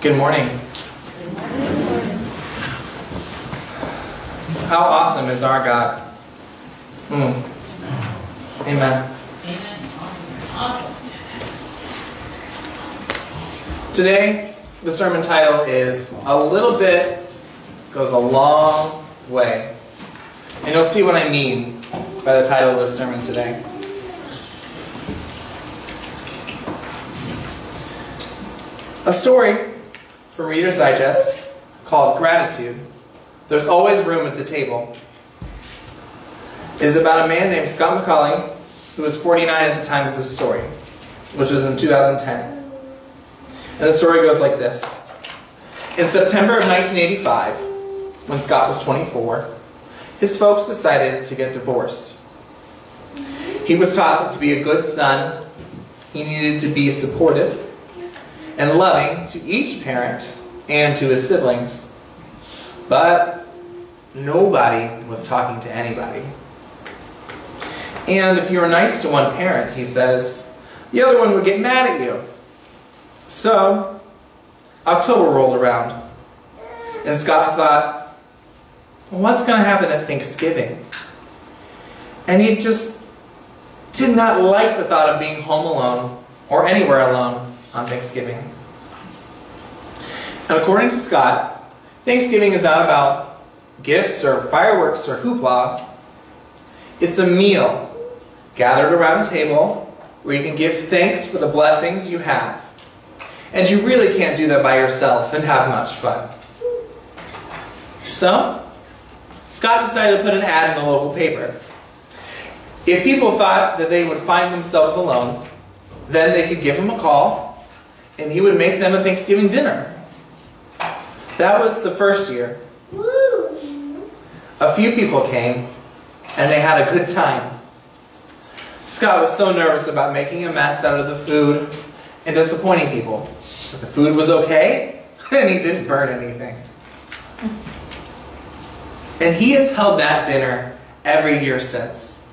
Good morning. How awesome is our God? Mm. Amen. Today, the sermon title is A Little Bit Goes a Long Way. And you'll see what I mean by the title of this sermon today. A story from Reader's Digest called Gratitude. There's always room at the table. Is about a man named Scott Macaulay who was 49 at the time of this story, which was in 2010. And the story goes like this. In September of 1985, when Scott was 24, his folks decided to get divorced. He was taught that to be a good son, he needed to be supportive and loving to each parent and to his siblings. But nobody was talking to anybody. And if you were nice to one parent, he says, the other one would get mad at you. So, October rolled around, and Scott thought, well, what's going to happen at Thanksgiving? And he just did not like the thought of being home alone or anywhere alone on Thanksgiving. And according to Scott, Thanksgiving is not about gifts or fireworks or hoopla. It's a meal gathered around a table where you can give thanks for the blessings you have. And you really can't do that by yourself and have much fun. So, Scott decided to put an ad in the local paper. If people thought that they would find themselves alone, then they could give him a call and he would make them a Thanksgiving dinner. That was the first year. A few people came and they had a good time. Scott was so nervous about making a mess out of the food and disappointing people. But the food was okay and he didn't burn anything. And he has held that dinner every year since.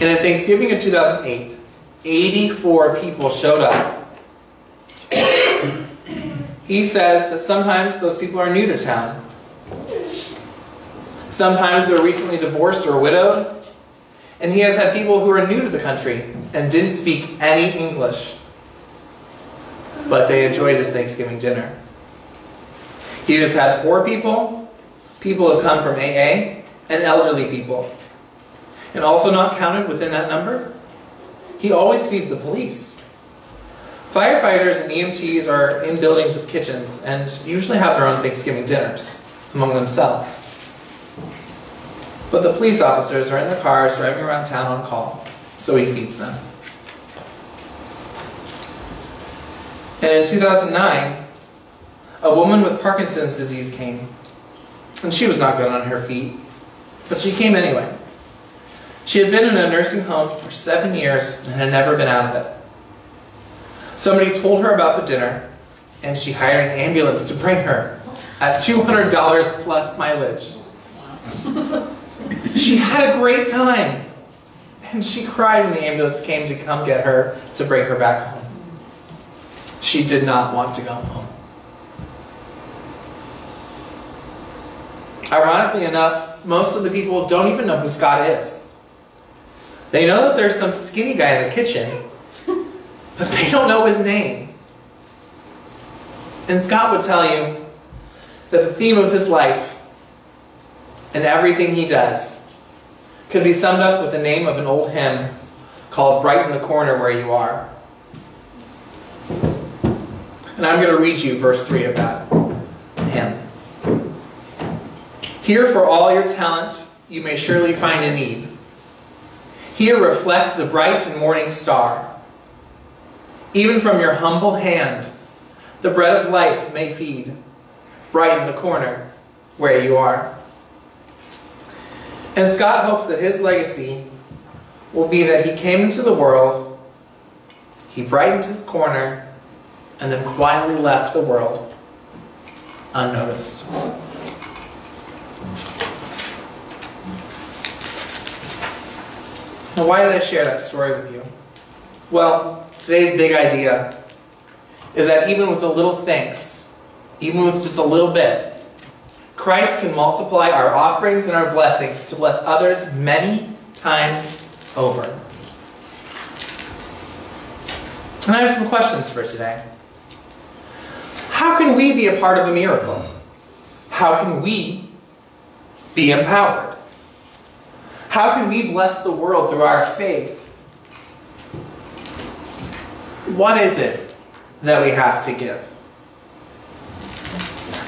And at Thanksgiving in 2008, 84 people showed up. He says that sometimes those people are new to town. Sometimes they're recently divorced or widowed. And he has had people who are new to the country and didn't speak any English. But they enjoyed his Thanksgiving dinner. He has had poor people, people who have come from AA, and elderly people. And also not counted within that number, he always feeds the police. Firefighters and EMTs are in buildings with kitchens and usually have their own Thanksgiving dinners among themselves. But the police officers are in their cars driving around town on call, so he feeds them. And in 2009, a woman with Parkinson's disease came. And she was not good on her feet, but she came anyway. She had been in a nursing home for seven years and had never been out of it. Somebody told her about the dinner, and she hired an ambulance to bring her at $200 plus mileage. she had a great time, and she cried when the ambulance came to come get her to bring her back home. She did not want to go home. Ironically enough, most of the people don't even know who Scott is. They know that there's some skinny guy in the kitchen, but they don't know his name. And Scott would tell you that the theme of his life and everything he does could be summed up with the name of an old hymn called Brighten the Corner Where You Are. And I'm going to read you verse 3 of that hymn. Here for all your talent you may surely find a need. Here reflect the bright and morning star. Even from your humble hand, the bread of life may feed, brighten the corner where you are. And Scott hopes that his legacy will be that he came into the world, he brightened his corner, and then quietly left the world unnoticed. Now, why did I share that story with you? Well, today's big idea is that even with a little thanks, even with just a little bit, Christ can multiply our offerings and our blessings to bless others many times over. And I have some questions for today. How can we be a part of a miracle? How can we be empowered? How can we bless the world through our faith? What is it that we have to give?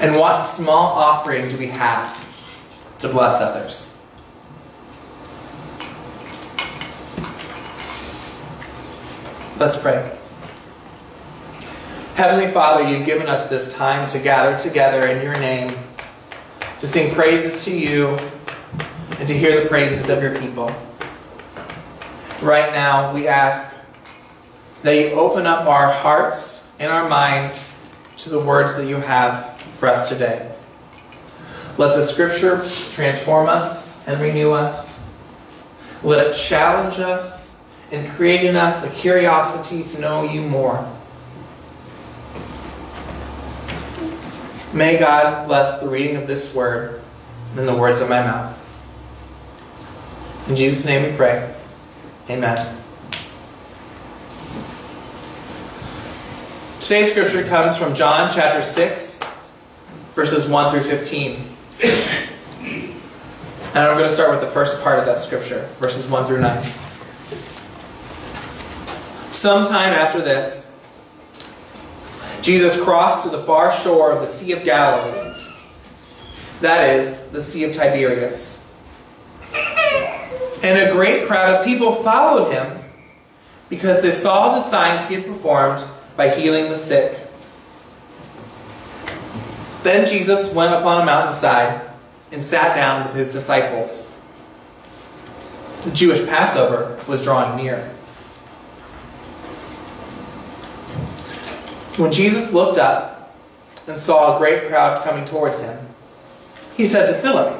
And what small offering do we have to bless others? Let's pray. Heavenly Father, you've given us this time to gather together in your name, to sing praises to you, and to hear the praises of your people. Right now, we ask that you open up our hearts and our minds to the words that you have for us today. Let the scripture transform us and renew us. Let it challenge us and create in us a curiosity to know you more. May God bless the reading of this word and the words of my mouth. In Jesus' name we pray. Amen. Today's scripture comes from John chapter 6, verses 1 through 15. And I'm going to start with the first part of that scripture, verses 1 through 9. Sometime after this, Jesus crossed to the far shore of the Sea of Galilee. That is, the Sea of Tiberias. And a great crowd of people followed him because they saw the signs he had performed by healing the sick. Then Jesus went upon a mountainside and sat down with his disciples. The Jewish Passover was drawing near. When Jesus looked up and saw a great crowd coming towards him, he said to Philip,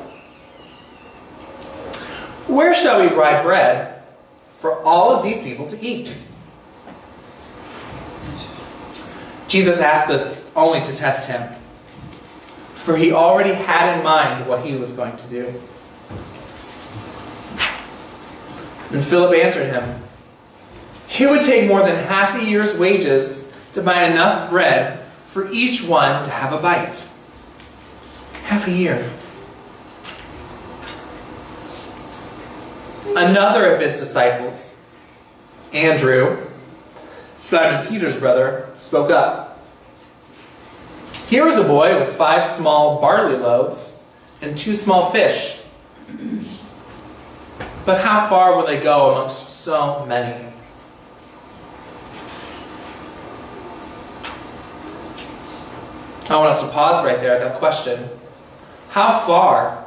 Where shall we buy bread for all of these people to eat? Jesus asked this only to test him, for he already had in mind what he was going to do. And Philip answered him, It would take more than half a year's wages to buy enough bread for each one to have a bite. Half a year. Another of his disciples, Andrew, Simon Peter's brother, spoke up. Here was a boy with five small barley loaves and two small fish. But how far will they go amongst so many? I want us to pause right there at that question. How far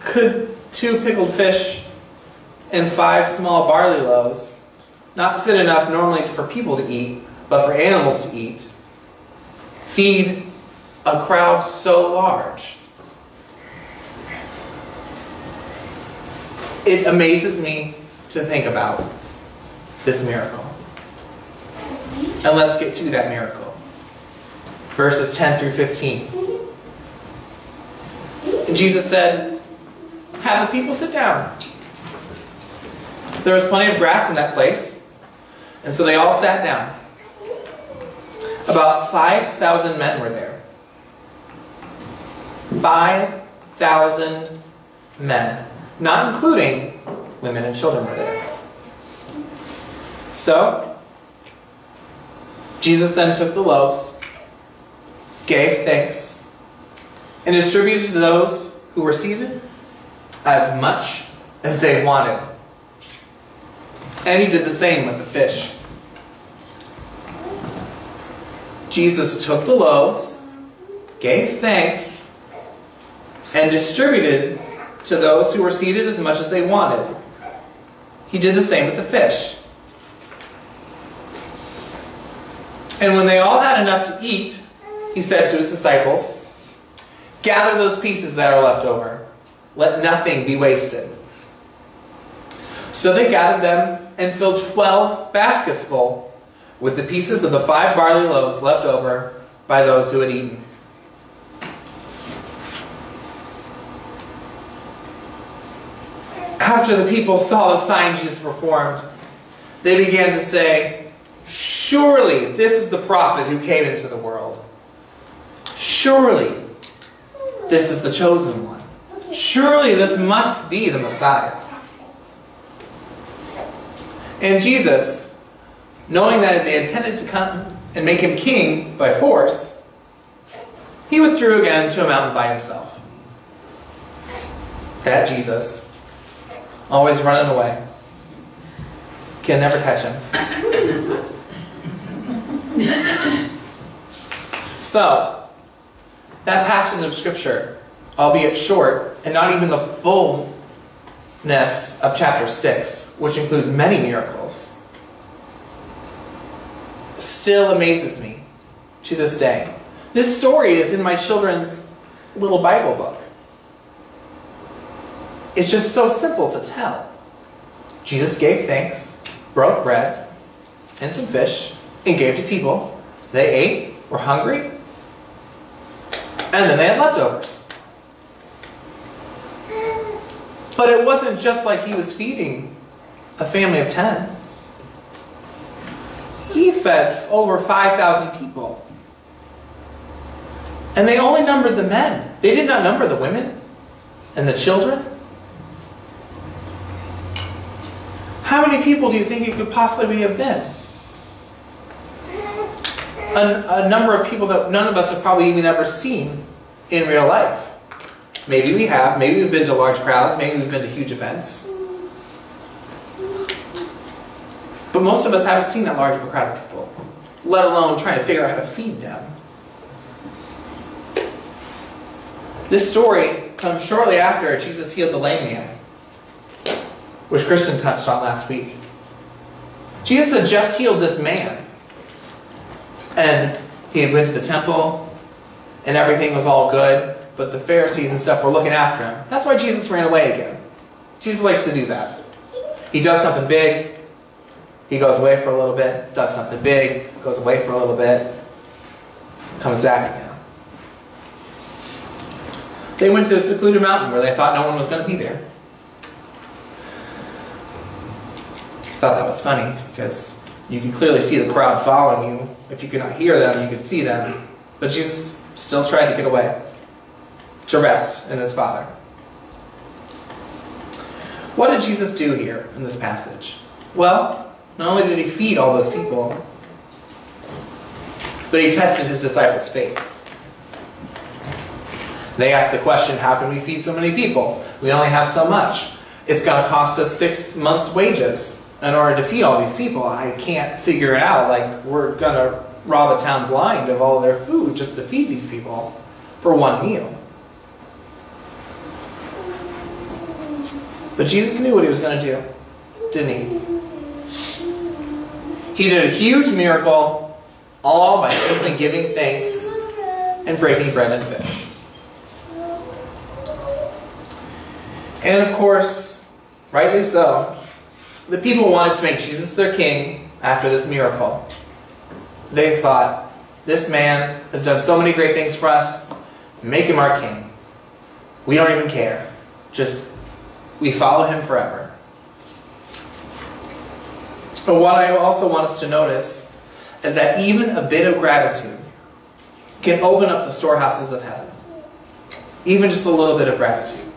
could two pickled fish and five small barley loaves, not fit enough normally for people to eat, but for animals to eat, feed a crowd so large? It amazes me to think about this miracle. And let's get to that miracle verses 10 through 15. And Jesus said, Have the people sit down. There was plenty of grass in that place, and so they all sat down. About 5,000 men were there. 5,000 men, not including women and children, were there. So, Jesus then took the loaves gave thanks, and distributed to those who were seated as much as they wanted. And he did the same with the fish. Jesus took the loaves, gave thanks, and distributed to those who were seated as much as they wanted. He did the same with the fish. And when they all had enough to eat, he said to his disciples, Gather those pieces that are left over. Let nothing be wasted. So they gathered them and filled twelve baskets full, with the pieces of the five barley loaves left over by those who had eaten. After the people saw the sign Jesus performed, they began to say, Surely this is the prophet who came into the world. Surely this is the chosen one. Surely this must be the Messiah. And Jesus, knowing that they intended to come and make him king by force, he withdrew again to a mountain by himself. That Jesus, always running away, can never catch him. so, that passage of Scripture, albeit short, and not even the fullness of chapter 6, which includes many miracles, still amazes me to this day. This story is in my children's little Bible book. It's just so simple to tell. Jesus gave thanks, broke bread and some fish, and gave to people. They ate, were hungry, and then they had leftovers. But it wasn't just like he was feeding a family of 10. He fed over 5,000 people. And they only numbered the men. They did not number the women and the children. How many people do you think it could possibly have been? A, a, number of people that none of us have probably even ever seen in real life. Maybe we have, maybe we've been to large crowds, maybe we've been to huge events. But most of us haven't seen that large of a crowd of people, let alone trying to figure out how to feed them. This story comes shortly after Jesus healed the lame man, which Christian touched on last week. Jesus had just healed this man. And he had went to the temple, and everything was all good, but the Pharisees and stuff were looking after him. That's why Jesus ran away again. Jesus likes to do that. He does something big, he goes away for a little bit, does something big, goes away for a little bit, comes back again. They went to a secluded mountain where they thought no one was going to be there. Thought that was funny because you can clearly see the crowd following you. If you cannot hear them, you can see them. But Jesus still tried to get away, to rest in his Father. What did Jesus do here in this passage? Well, not only did he feed all those people, but he tested his disciples' faith. They asked the question, how can we feed so many people? We only have so much. It's going to cost us six months' wages in order to feed all these people. I can't figure it out. Like, we're going to rob a town blind of all their food just to feed these people for one meal. But Jesus knew what he was going to do, didn't he? He did a huge miracle, all by simply giving thanks and breaking bread and fish. And of course, rightly so, the people wanted to make Jesus their king after this miracle. They thought, this man has done so many great things for us, make him our king. We don't even care. Just, we follow him forever. But what I also want us to notice is that even a bit of gratitude can open up the storehouses of heaven. Even just a little bit of gratitude.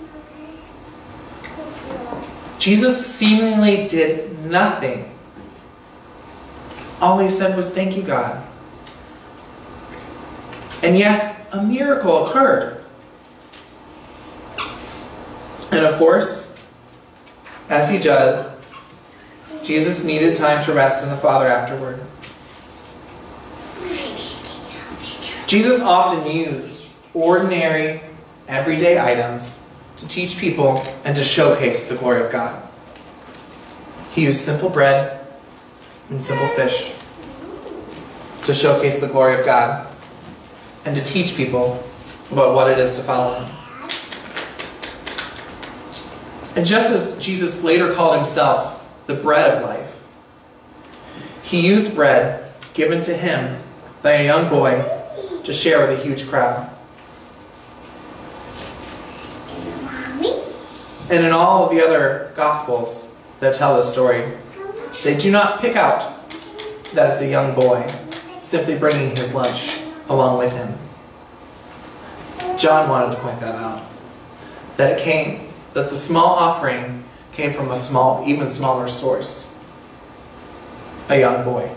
Jesus seemingly did nothing. All he said was, Thank you, God. And yet, a miracle occurred. And of course, as he did, Jesus needed time to rest in the Father afterward. Jesus often used ordinary, everyday items to teach people and to showcase the glory of God. He used simple bread and simple fish to showcase the glory of God and to teach people about what it is to follow Him. And just as Jesus later called Himself the bread of life, He used bread given to him by a young boy to share with a huge crowd. And in all of the other Gospels that tell this story, they do not pick out that it's a young boy simply bringing his lunch along with him. John wanted to point that out. That it came, that the small offering came from a small, even smaller source. A young boy.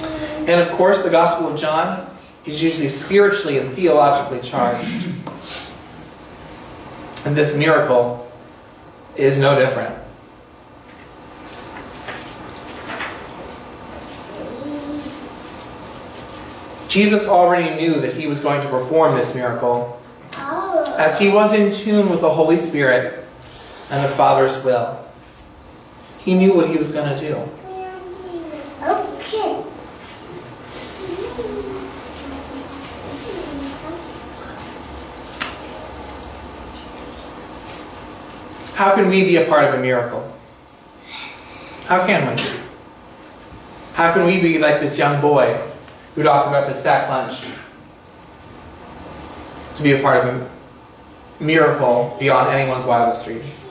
And of course, the Gospel of John is usually spiritually and theologically charged. And this miracle is no different. Jesus already knew that he was going to perform this miracle as he was in tune with the Holy Spirit and the Father's will. He knew what he was going to do. Okay. How can we be a part of a miracle? How can we? How can we be like this young boy who'd offered up his sack lunch to be a part of a miracle beyond anyone's wildest dreams?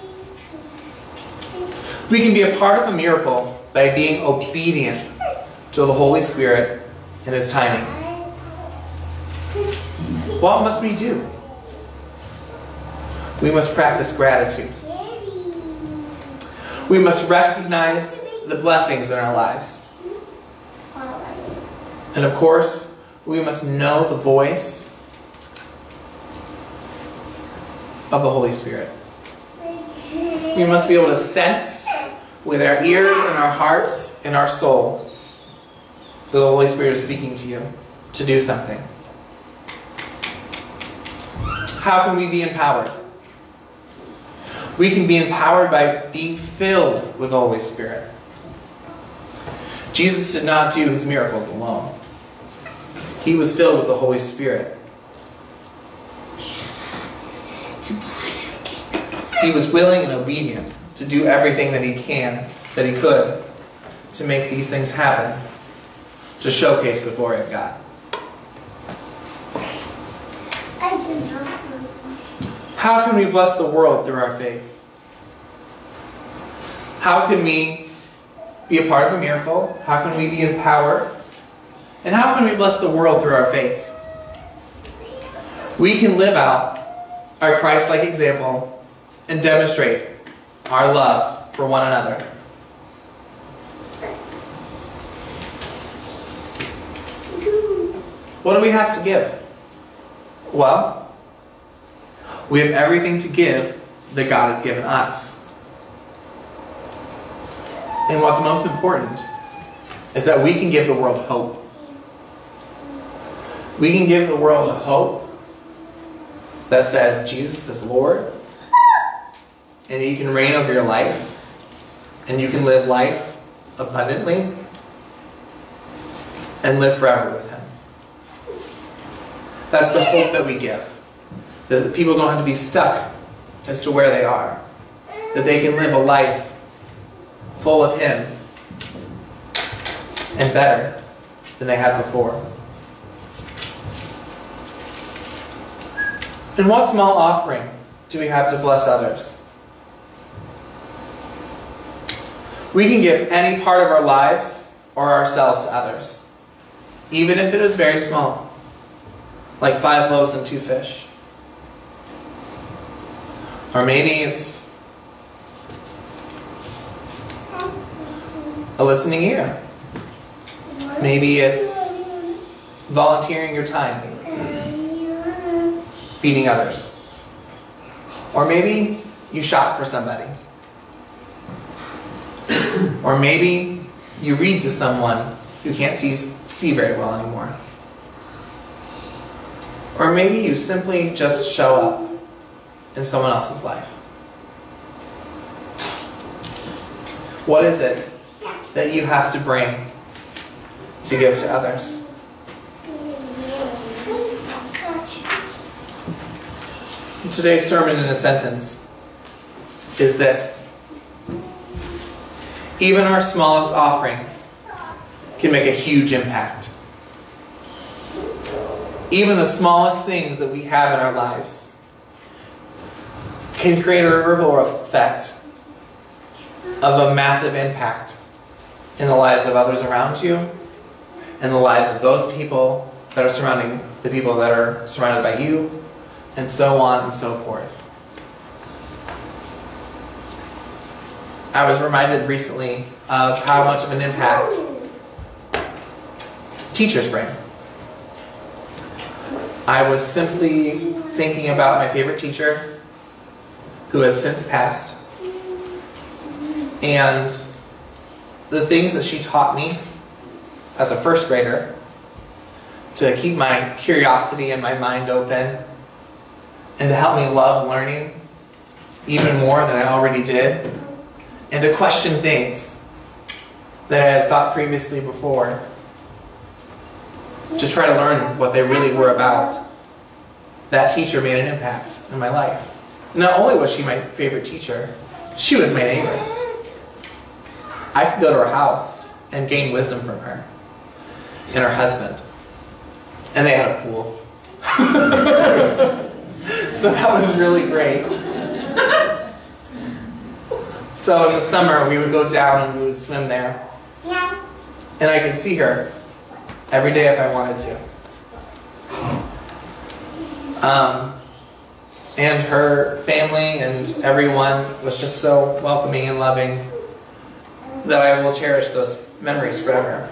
We can be a part of a miracle by being obedient to the Holy Spirit and His timing. What must we do? We must practice gratitude. We must recognize the blessings in our lives. And of course, we must know the voice of the Holy Spirit. We must be able to sense with our ears and our hearts and our soul that the Holy Spirit is speaking to you to do something. How can we be empowered? We can be empowered by being filled with the Holy Spirit. Jesus did not do his miracles alone. He was filled with the Holy Spirit. He was willing and obedient to do everything that he can, that he could, to make these things happen, to showcase the glory of God. I do not know. How can we bless the world through our faith? How can we be a part of a miracle? How can we be empowered? And how can we bless the world through our faith? We can live out our Christ like example and demonstrate our love for one another. What do we have to give? Well, we have everything to give that God has given us. And what's most important is that we can give the world hope. We can give the world a hope that says Jesus is Lord and He can reign over your life and you can live life abundantly and live forever with Him. That's the hope that we give. That people don't have to be stuck as to where they are. That they can live a life full of Him and better than they had before. And what small offering do we have to bless others? We can give any part of our lives or ourselves to others, even if it is very small, like five loaves and two fish. Or maybe it's a listening ear. Maybe it's volunteering your time, feeding others. Or maybe you shop for somebody. Or maybe you read to someone who can't see, see very well anymore. Or maybe you simply just show up in someone else's life. What is it that you have to bring to give to others? Today's sermon in a sentence is this Even our smallest offerings can make a huge impact. Even the smallest things that we have in our lives can create a ripple effect of a massive impact in the lives of others around you and the lives of those people that are surrounding the people that are surrounded by you, and so on and so forth. I was reminded recently of how much of an impact teachers bring. I was simply thinking about my favorite teacher who has since passed and the things that she taught me as a first grader to keep my curiosity and my mind open and to help me love learning even more than I already did and to question things that I had thought previously before to try to learn what they really were about. That teacher made an impact in my life. Not only was she my favorite teacher, she was my neighbor. I could go to her house and gain wisdom from her and her husband. And they had a pool. so that was really great. So in the summer, we would go down and we would swim there. Yeah. And I could see her every day if I wanted to. Um, and her family and everyone was just so welcoming and loving that I will cherish those memories forever.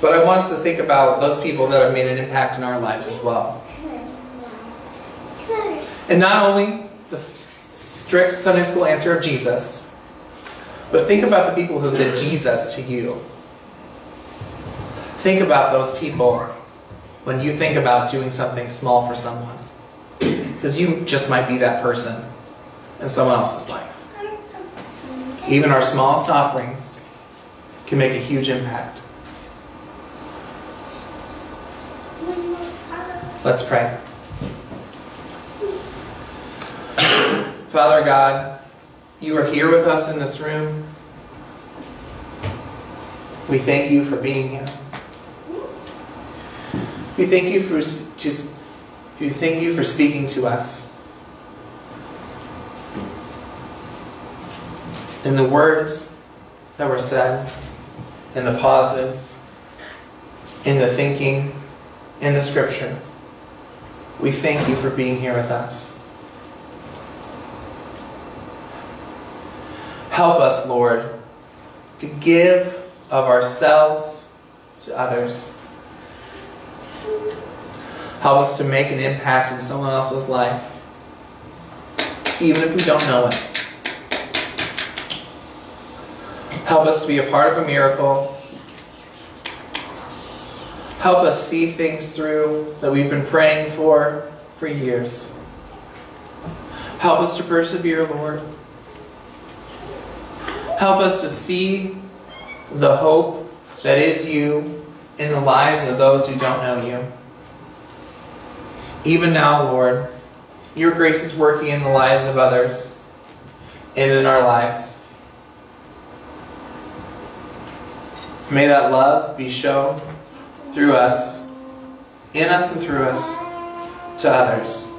But I want us to think about those people that have made an impact in our lives as well. And not only the strict Sunday school answer of Jesus, but think about the people who did Jesus to you. Think about those people when you think about doing something small for someone. Because you just might be that person in someone else's life. Even our smallest offerings can make a huge impact. Let's pray. Father God, you are here with us in this room. We thank you for being here. We thank you for to, we thank you for speaking to us. In the words that were said, in the pauses, in the thinking, in the scripture. We thank you for being here with us. Help us, Lord, to give of ourselves to others. Help us to make an impact in someone else's life, even if we don't know it. Help us to be a part of a miracle. Help us see things through that we've been praying for for years. Help us to persevere, Lord. Help us to see the hope that is you in the lives of those who don't know you. Even now, Lord, your grace is working in the lives of others and in our lives. May that love be shown through us, in us and through us, to others.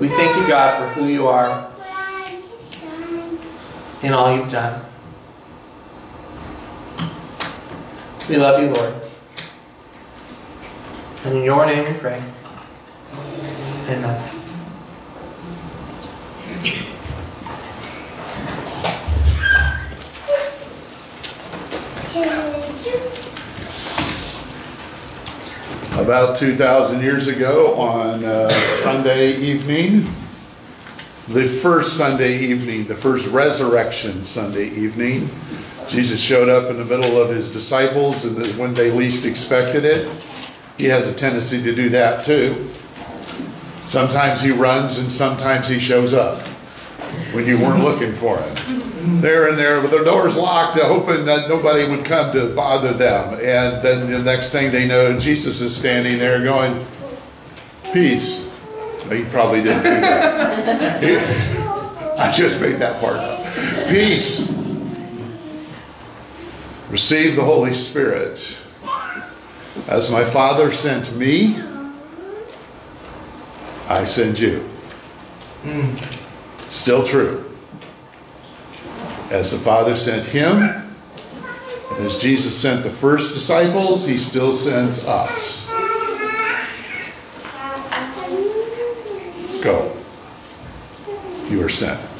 We thank you, God, for who you are in all you've done. We love you, Lord. And in your name we pray. Amen. About 2,000 years ago on uh, Sunday evening, the first Sunday evening, the first resurrection Sunday evening, Jesus showed up in the middle of his disciples and when they least expected it. He has a tendency to do that too. Sometimes he runs and sometimes he shows up when you weren't looking for him. They're in there with their doors locked, hoping that nobody would come to bother them. And then the next thing they know, Jesus is standing there going, Peace. He probably didn't do that. I just made that part up. Peace Receive the Holy Spirit. As my Father sent me, I send you. Still true. As the Father sent him, as Jesus sent the first disciples, he still sends us. Go. You are sent.